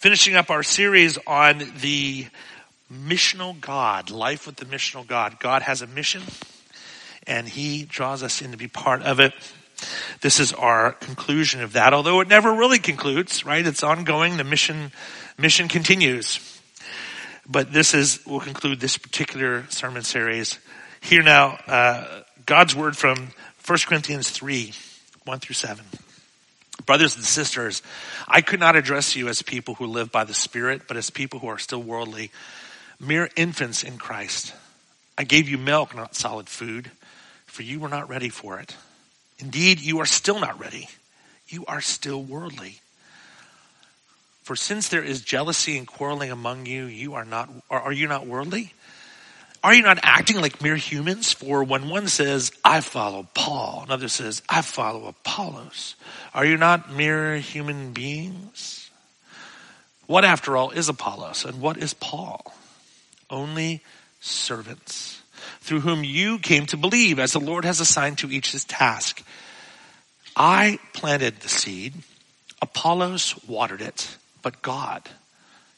finishing up our series on the missional God, life with the missional God. God has a mission and he draws us in to be part of it. This is our conclusion of that, although it never really concludes, right? It's ongoing. The mission, mission continues. But this is, we'll conclude this particular sermon series. Here now, uh, God's word from 1 Corinthians 3, 1 through 7. Brothers and sisters, I could not address you as people who live by the Spirit, but as people who are still worldly, mere infants in Christ. I gave you milk, not solid food, for you were not ready for it. Indeed, you are still not ready. You are still worldly. For since there is jealousy and quarreling among you, you are not, are you not worldly? Are you not acting like mere humans? For when one says, I follow Paul, another says, I follow Apollos, are you not mere human beings? What, after all, is Apollos and what is Paul? Only servants through whom you came to believe as the Lord has assigned to each his task. I planted the seed, Apollos watered it, but God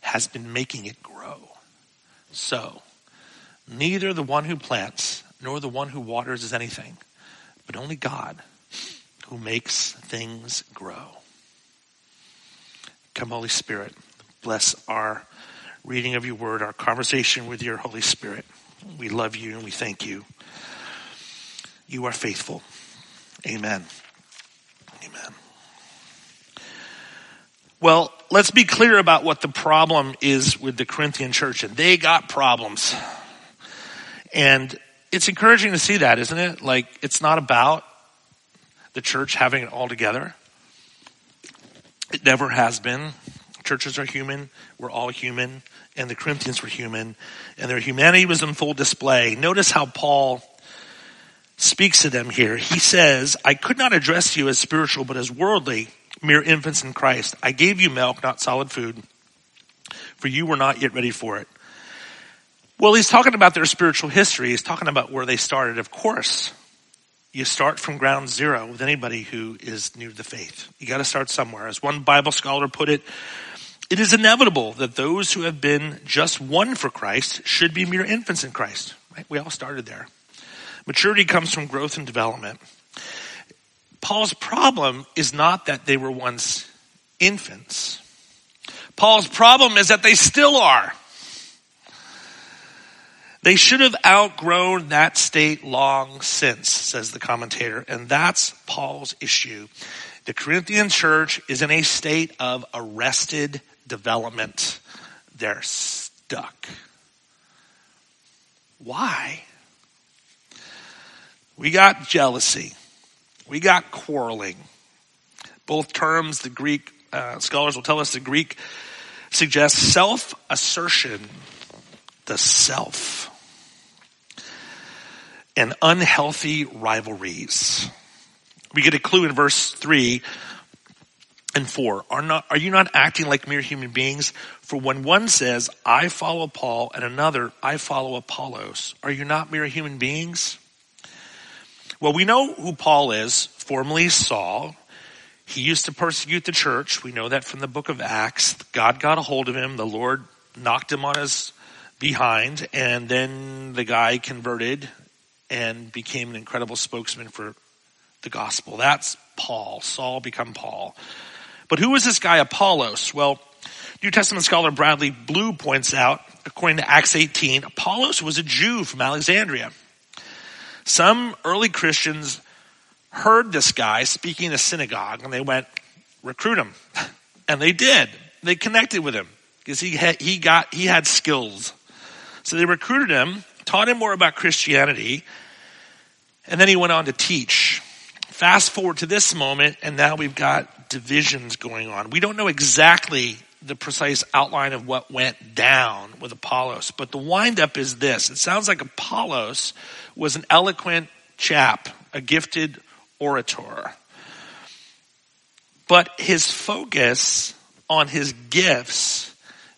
has been making it grow. So, neither the one who plants nor the one who waters is anything, but only God who makes things grow. Come, Holy Spirit, bless our reading of your word, our conversation with your Holy Spirit. We love you and we thank you. You are faithful. Amen. Amen. Well, let's be clear about what the problem is with the Corinthian church. And they got problems. And it's encouraging to see that, isn't it? Like, it's not about the church having it all together. It never has been. Churches are human. We're all human and the Corinthians were human, and their humanity was in full display. Notice how Paul speaks to them here. He says, I could not address you as spiritual, but as worldly, mere infants in Christ. I gave you milk, not solid food, for you were not yet ready for it. Well, he's talking about their spiritual history. He's talking about where they started. Of course, you start from ground zero with anybody who is new to the faith. You got to start somewhere. As won Bible scholar put it, it is inevitable that those who have been just one for Christ should be mere infants in Christ. Right? We all started there. Maturity comes from growth and development. Paul's problem is not that they were once infants. Paul's problem is that they still are. They should have outgrown that state long since, says the commentator, and that's Paul's issue. The Corinthian church is in a state of arrested development, they're stuck. Why? We got jealousy. We got quarreling. Both terms, the Greek uh, scholars will tell us the Greek suggests self assertion, the self, and unhealthy rivalries. We get a clue in verse 3 and four, are not, are you not acting like mere human beings? For when one says, I follow Paul, and another, I follow Apollos, are you not mere human beings? Well, we know who Paul is, formerly Saul. He used to persecute the church. We know that from the book of Acts. God got a hold of him. The Lord knocked him on his behind, and then the guy converted and became an incredible spokesman for the gospel. That's Paul. Saul become Paul. But who was this guy Apollos? Well, New Testament scholar Bradley Blue points out, according to Acts 18, Apollos was a Jew from Alexandria. Some early Christians heard this guy speaking in a synagogue and they went, recruit him. And they did. They connected with him because he had, he got, he had skills. So they recruited him, taught him more about Christianity, and then he went on to teach. Fast forward to this moment, and now we've got divisions going on. We don't know exactly the precise outline of what went down with Apollos, but the windup is this. It sounds like Apollos was an eloquent chap, a gifted orator. But his focus on his gifts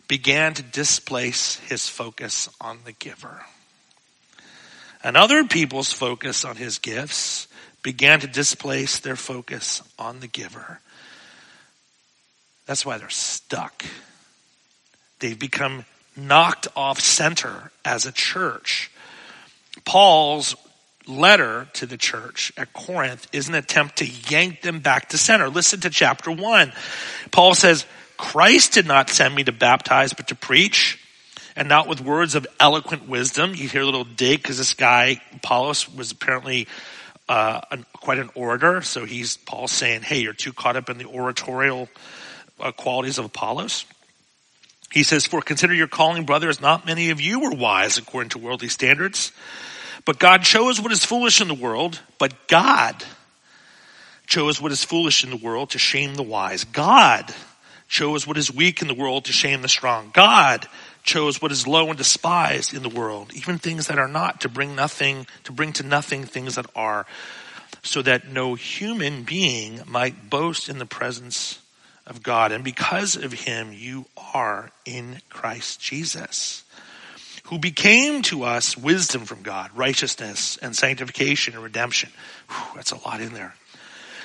began to displace his focus on the giver. And other people's focus on his gifts began to displace their focus on the giver. That's why they're stuck. They've become knocked off center as a church. Paul's letter to the church at Corinth is an attempt to yank them back to center. Listen to chapter one. Paul says, Christ did not send me to baptize, but to preach, and not with words of eloquent wisdom. You hear a little dig because this guy, Apollos, was apparently uh, an, quite an orator. So he's, Paul saying, hey, you're too caught up in the oratorial uh, qualities of Apollos. He says, for consider your calling, brothers, not many of you were wise according to worldly standards. But God chose what is foolish in the world, but God chose what is foolish in the world to shame the wise. God chose what is weak in the world to shame the strong. God chose what is low and despised in the world, even things that are not, to bring nothing, to bring to nothing things that are, so that no human being might boast in the presence of God. And because of him, you are in Christ Jesus who became to us wisdom from God, righteousness and sanctification and redemption. Whew, that's a lot in there.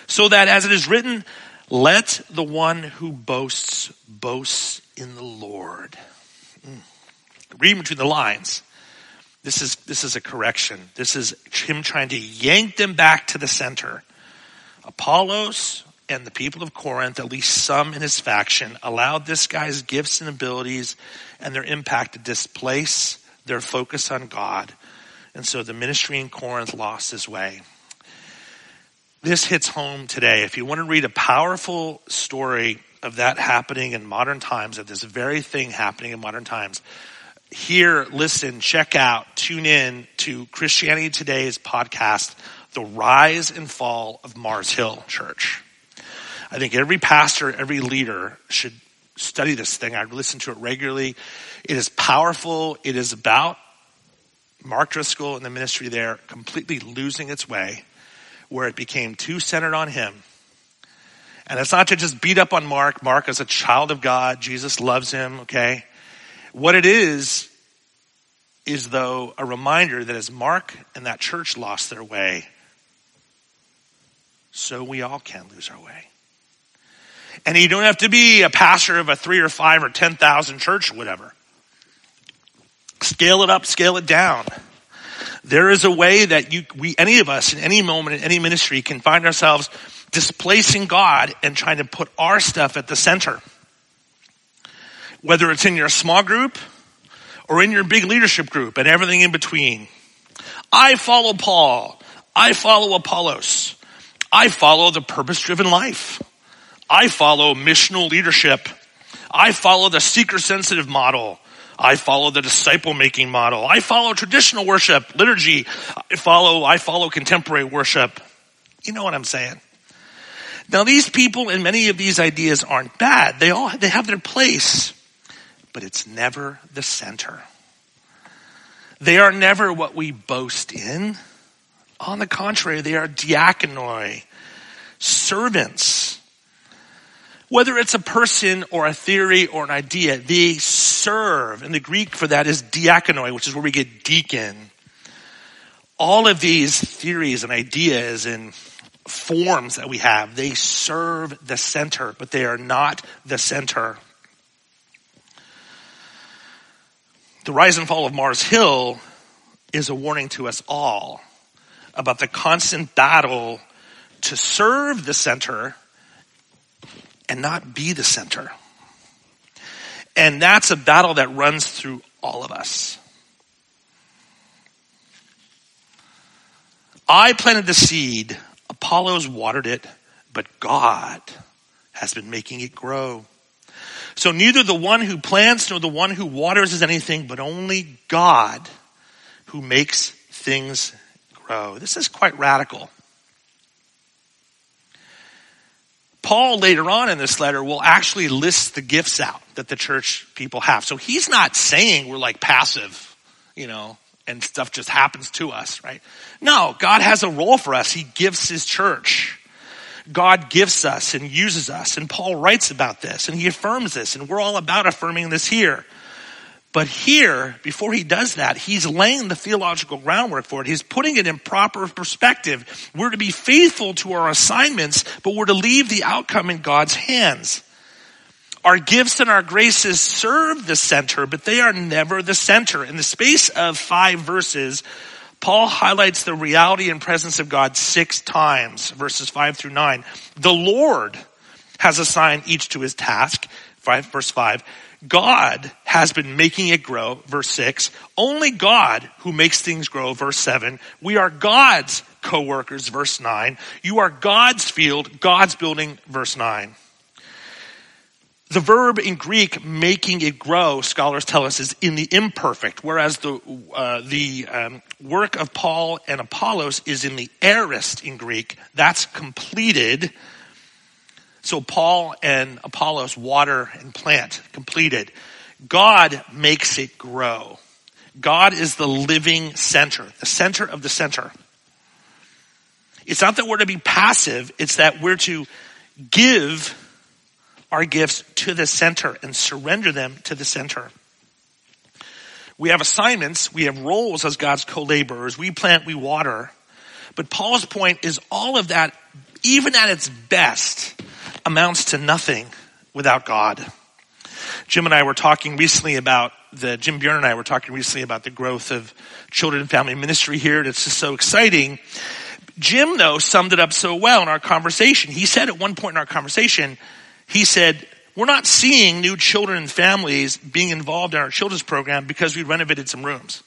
So that as it is written, let the one who boasts boast in the Lord. Reading between the lines. This is, this is a correction. This is him trying to yank them back to the center. Apollos and the people of Corinth, at least some in his faction, allowed this guy's gifts and abilities and their impact to displace their focus on God. And so the ministry in Corinth lost its way. This hits home today. If you want to read a powerful story of that happening in modern times, of this very thing happening in modern times, hear, listen, check out, tune in to Christianity Today's podcast, The Rise and Fall of Mars Hill Church. I think every pastor, every leader should study this thing. I listen to it regularly. It is powerful. It is about Mark Driscoll and the ministry there completely losing its way, where it became too centered on him. And it's not to just beat up on Mark. Mark is a child of God. Jesus loves him, okay? What it is, is though a reminder that as Mark and that church lost their way, so we all can lose our way. And you don't have to be a pastor of a three or five or 10,000 church whatever. Scale it up, scale it down. There is a way that you, we, any of us in any moment in any ministry can find ourselves displacing God and trying to put our stuff at the center. Whether it's in your small group or in your big leadership group and everything in between. I follow Paul. I follow Apollos. I follow the purpose driven life. I follow missional leadership. I follow the seeker sensitive model. I follow the disciple making model. I follow traditional worship, liturgy. I follow, I follow contemporary worship. You know what I'm saying? Now these people and many of these ideas aren't bad. They all, they have their place, but it's never the center. They are never what we boast in. On the contrary, they are diakonoi, servants whether it's a person or a theory or an idea, they serve. And the Greek for that is diakonoi, which is where we get deacon. All of these theories and ideas and forms that we have, they serve the center, but they are not the center. The rise and fall of Mars Hill is a warning to us all about the constant battle to serve the center and not be the center. And that's a battle that runs through all of us. I planted the seed, Apollos watered it, but God has been making it grow. So neither the one who plants nor the one who waters is anything, but only God who makes things grow. This is quite radical. Paul later on in this letter will actually list the gifts out that the church people have. So he's not saying we're like passive, you know, and stuff just happens to us, right? No, God has a role for us. He gives his church. God gives us and uses us. And Paul writes about this and he affirms this and we're all about affirming this here. But here, before he does that, he's laying the theological groundwork for it. He's putting it in proper perspective. We're to be faithful to our assignments, but we're to leave the outcome in God's hands. Our gifts and our graces serve the center, but they are never the center. In the space of five verses, Paul highlights the reality and presence of God six times, verses five through nine. The Lord has assigned each to his task, five, verse five. God has been making it grow, verse 6. Only God who makes things grow, verse 7. We are God's co-workers, verse 9. You are God's field, God's building, verse 9. The verb in Greek, making it grow, scholars tell us, is in the imperfect, whereas the, uh, the um, work of Paul and Apollos is in the aorist in Greek. That's completed. So Paul and Apollos water and plant, completed. God makes it grow. God is the living center, the center of the center. It's not that we're to be passive, it's that we're to give our gifts to the center and surrender them to the center. We have assignments, we have roles as God's co-laborers. We plant, we water. But Paul's point is all of that, even at its best, amounts to nothing without God. Jim and I were talking recently about the, Jim Bjorn and I were talking recently about the growth of children and family ministry here. And it's just so exciting. Jim though summed it up so well in our conversation. He said at one point in our conversation, he said, we're not seeing new children and families being involved in our children's program because we renovated some rooms.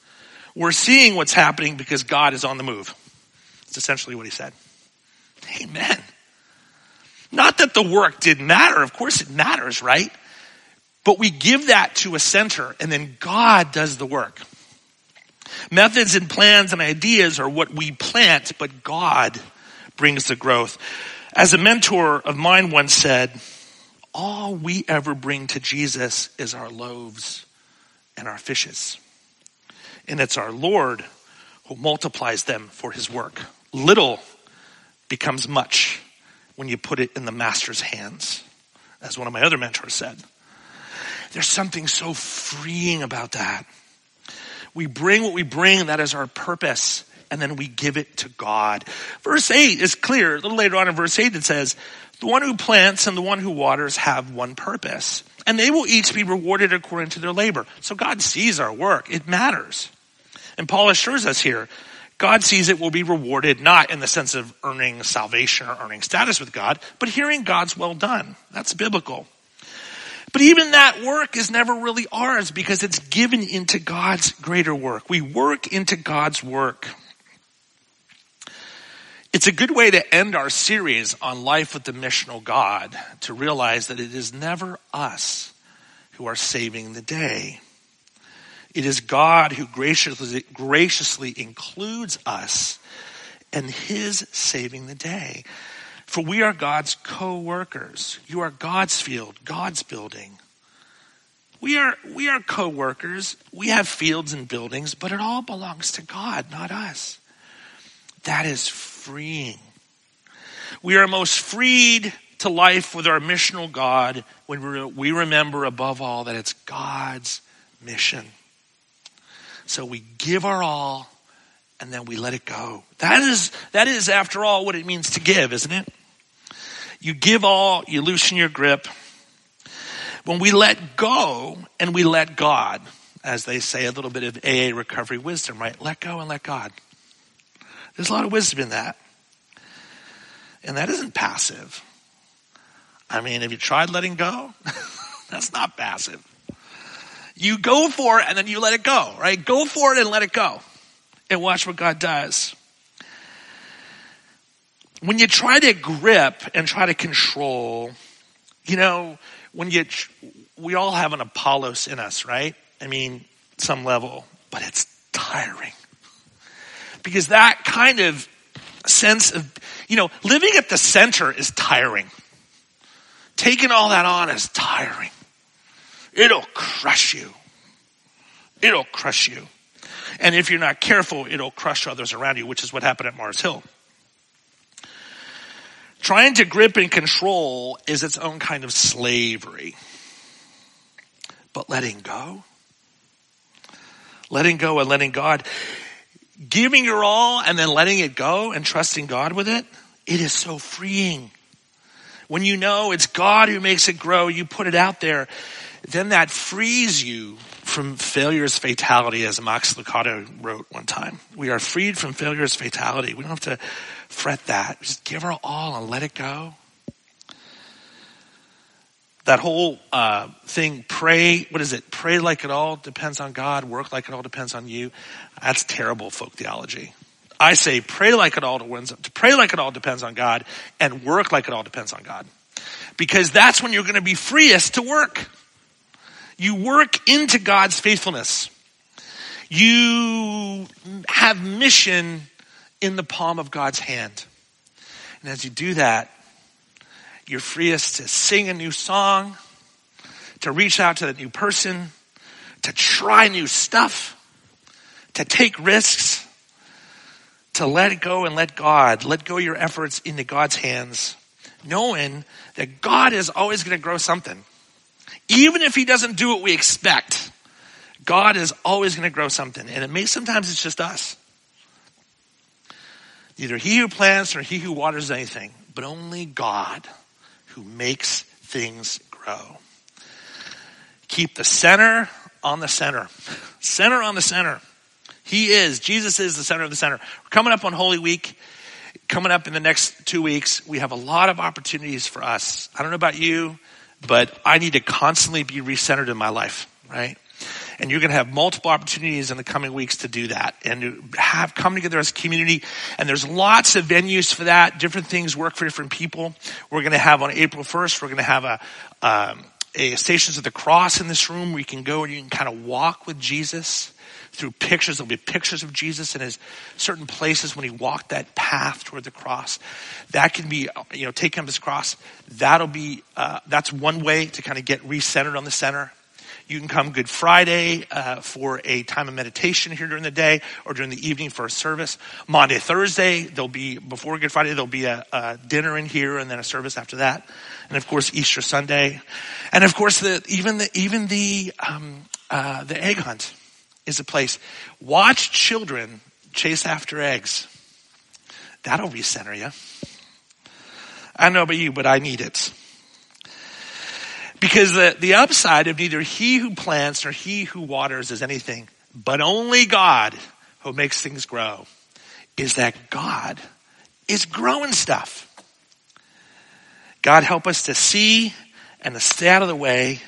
We're seeing what's happening because God is on the move. It's essentially what he said. Amen. Not that the work didn't matter. Of course it matters, right? But we give that to a center and then God does the work. Methods and plans and ideas are what we plant, but God brings the growth. As a mentor of mine once said, all we ever bring to Jesus is our loaves and our fishes. And it's our Lord who multiplies them for his work. Little becomes much when you put it in the master's hands, as one of my other mentors said. There's something so freeing about that. We bring what we bring, that is our purpose, and then we give it to God. Verse 8 is clear. A little later on in verse 8 it says, the one who plants and the one who waters have one purpose, and they will each be rewarded according to their labor. So God sees our work. It matters. And Paul assures us here, God sees it will be rewarded not in the sense of earning salvation or earning status with God, but hearing God's well done. That's biblical. But even that work is never really ours because it's given into God's greater work. We work into God's work. It's a good way to end our series on life with the missional God to realize that it is never us who are saving the day. It is God who graciously, graciously includes us and his saving the day. For we are God's co-workers. You are God's field, God's building. We are, we are co-workers. We have fields and buildings, but it all belongs to God, not us. That is freeing. We are most freed to life with our missional God when we remember above all that it's God's mission. So we give our all and then we let it go. That is, that is after all what it means to give, isn't it? You give all, you loosen your grip. When we let go and we let God, as they say, a little bit of AA recovery wisdom, right? Let go and let God. There's a lot of wisdom in that. And that isn't passive. I mean, have you tried letting go? That's not passive. You go for it and then you let it go, right? Go for it and let it go. And watch what God does. When you try to grip and try to control, you know, when you, we all have an Apollos in us, right? I mean, some level, but it's tiring because that kind of sense of, you know, living at the center is tiring. Taking all that on is tiring. It'll crush you. It'll crush you. And if you're not careful, it'll crush others around you, which is what happened at Mars Hill. Trying to grip and control is its own kind of slavery. But letting go, letting go and letting God, giving your all and then letting it go and trusting God with it, it is so freeing. when you know it's God who makes it grow, you put it out there, then that frees you from failure's fatality, as Max Lucado wrote one time. We are freed from failure's fatality. We don't have to fret that. Just give our all and let it go. That whole uh, thing, pray, what is it? Pray like it all depends on God, work like it all depends on you. That's terrible folk theology. I say pray like it all depends to pray like it all depends on God and work like it all depends on God. Because that's when you're going to be freest to work. You work into God's faithfulness. You have mission in the palm of God's hand. And as you do that, you're freest to sing a new song, to reach out to that new person, to try new stuff, to take risks to let go and let God, let go your efforts into God's hands, knowing that God is always going to grow something. Even if he doesn't do what we expect, God is always going to grow something. And it may sometimes it's just us. Neither he who plants nor he who waters anything, but only God who makes things grow. Keep the center on the center. Center on the center. He is. Jesus is the center of the center. We're coming up on Holy Week. Coming up in the next two weeks, we have a lot of opportunities for us. I don't know about you, but I need to constantly be recentered in my life, right? And you're going to have multiple opportunities in the coming weeks to do that and to have come together as a community. And there's lots of venues for that. Different things work for different people. We're going to have on April 1st, we're going to have a, um, a Stations of the Cross in this room where you can go and you can kind of walk with Jesus through pictures. There'll be pictures of Jesus in his certain places when he walked that path toward the cross. That can be, you know, take him his cross. That'll be, uh, that's one way to kind of get recentered on the center. You can come Good Friday uh, for a time of meditation here during the day or during the evening for a service. Maundy, Thursday, there'll be, before Good Friday, there'll be a, a dinner in here and then a service after that. And of course, Easter Sunday. And of course, the, even the, even the, um, uh, the egg hunt is a place. Watch children chase after eggs. That'll recenter you. I know about you, but I need it. Because the, the upside of neither he who plants nor he who waters is anything, but only God who makes things grow, is that God is growing stuff. God help us to see and to stay out of the way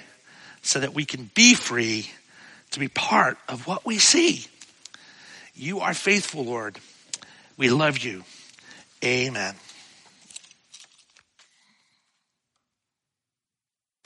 so that we can be free to be part of what we see. You are faithful, Lord. We love you. Amen.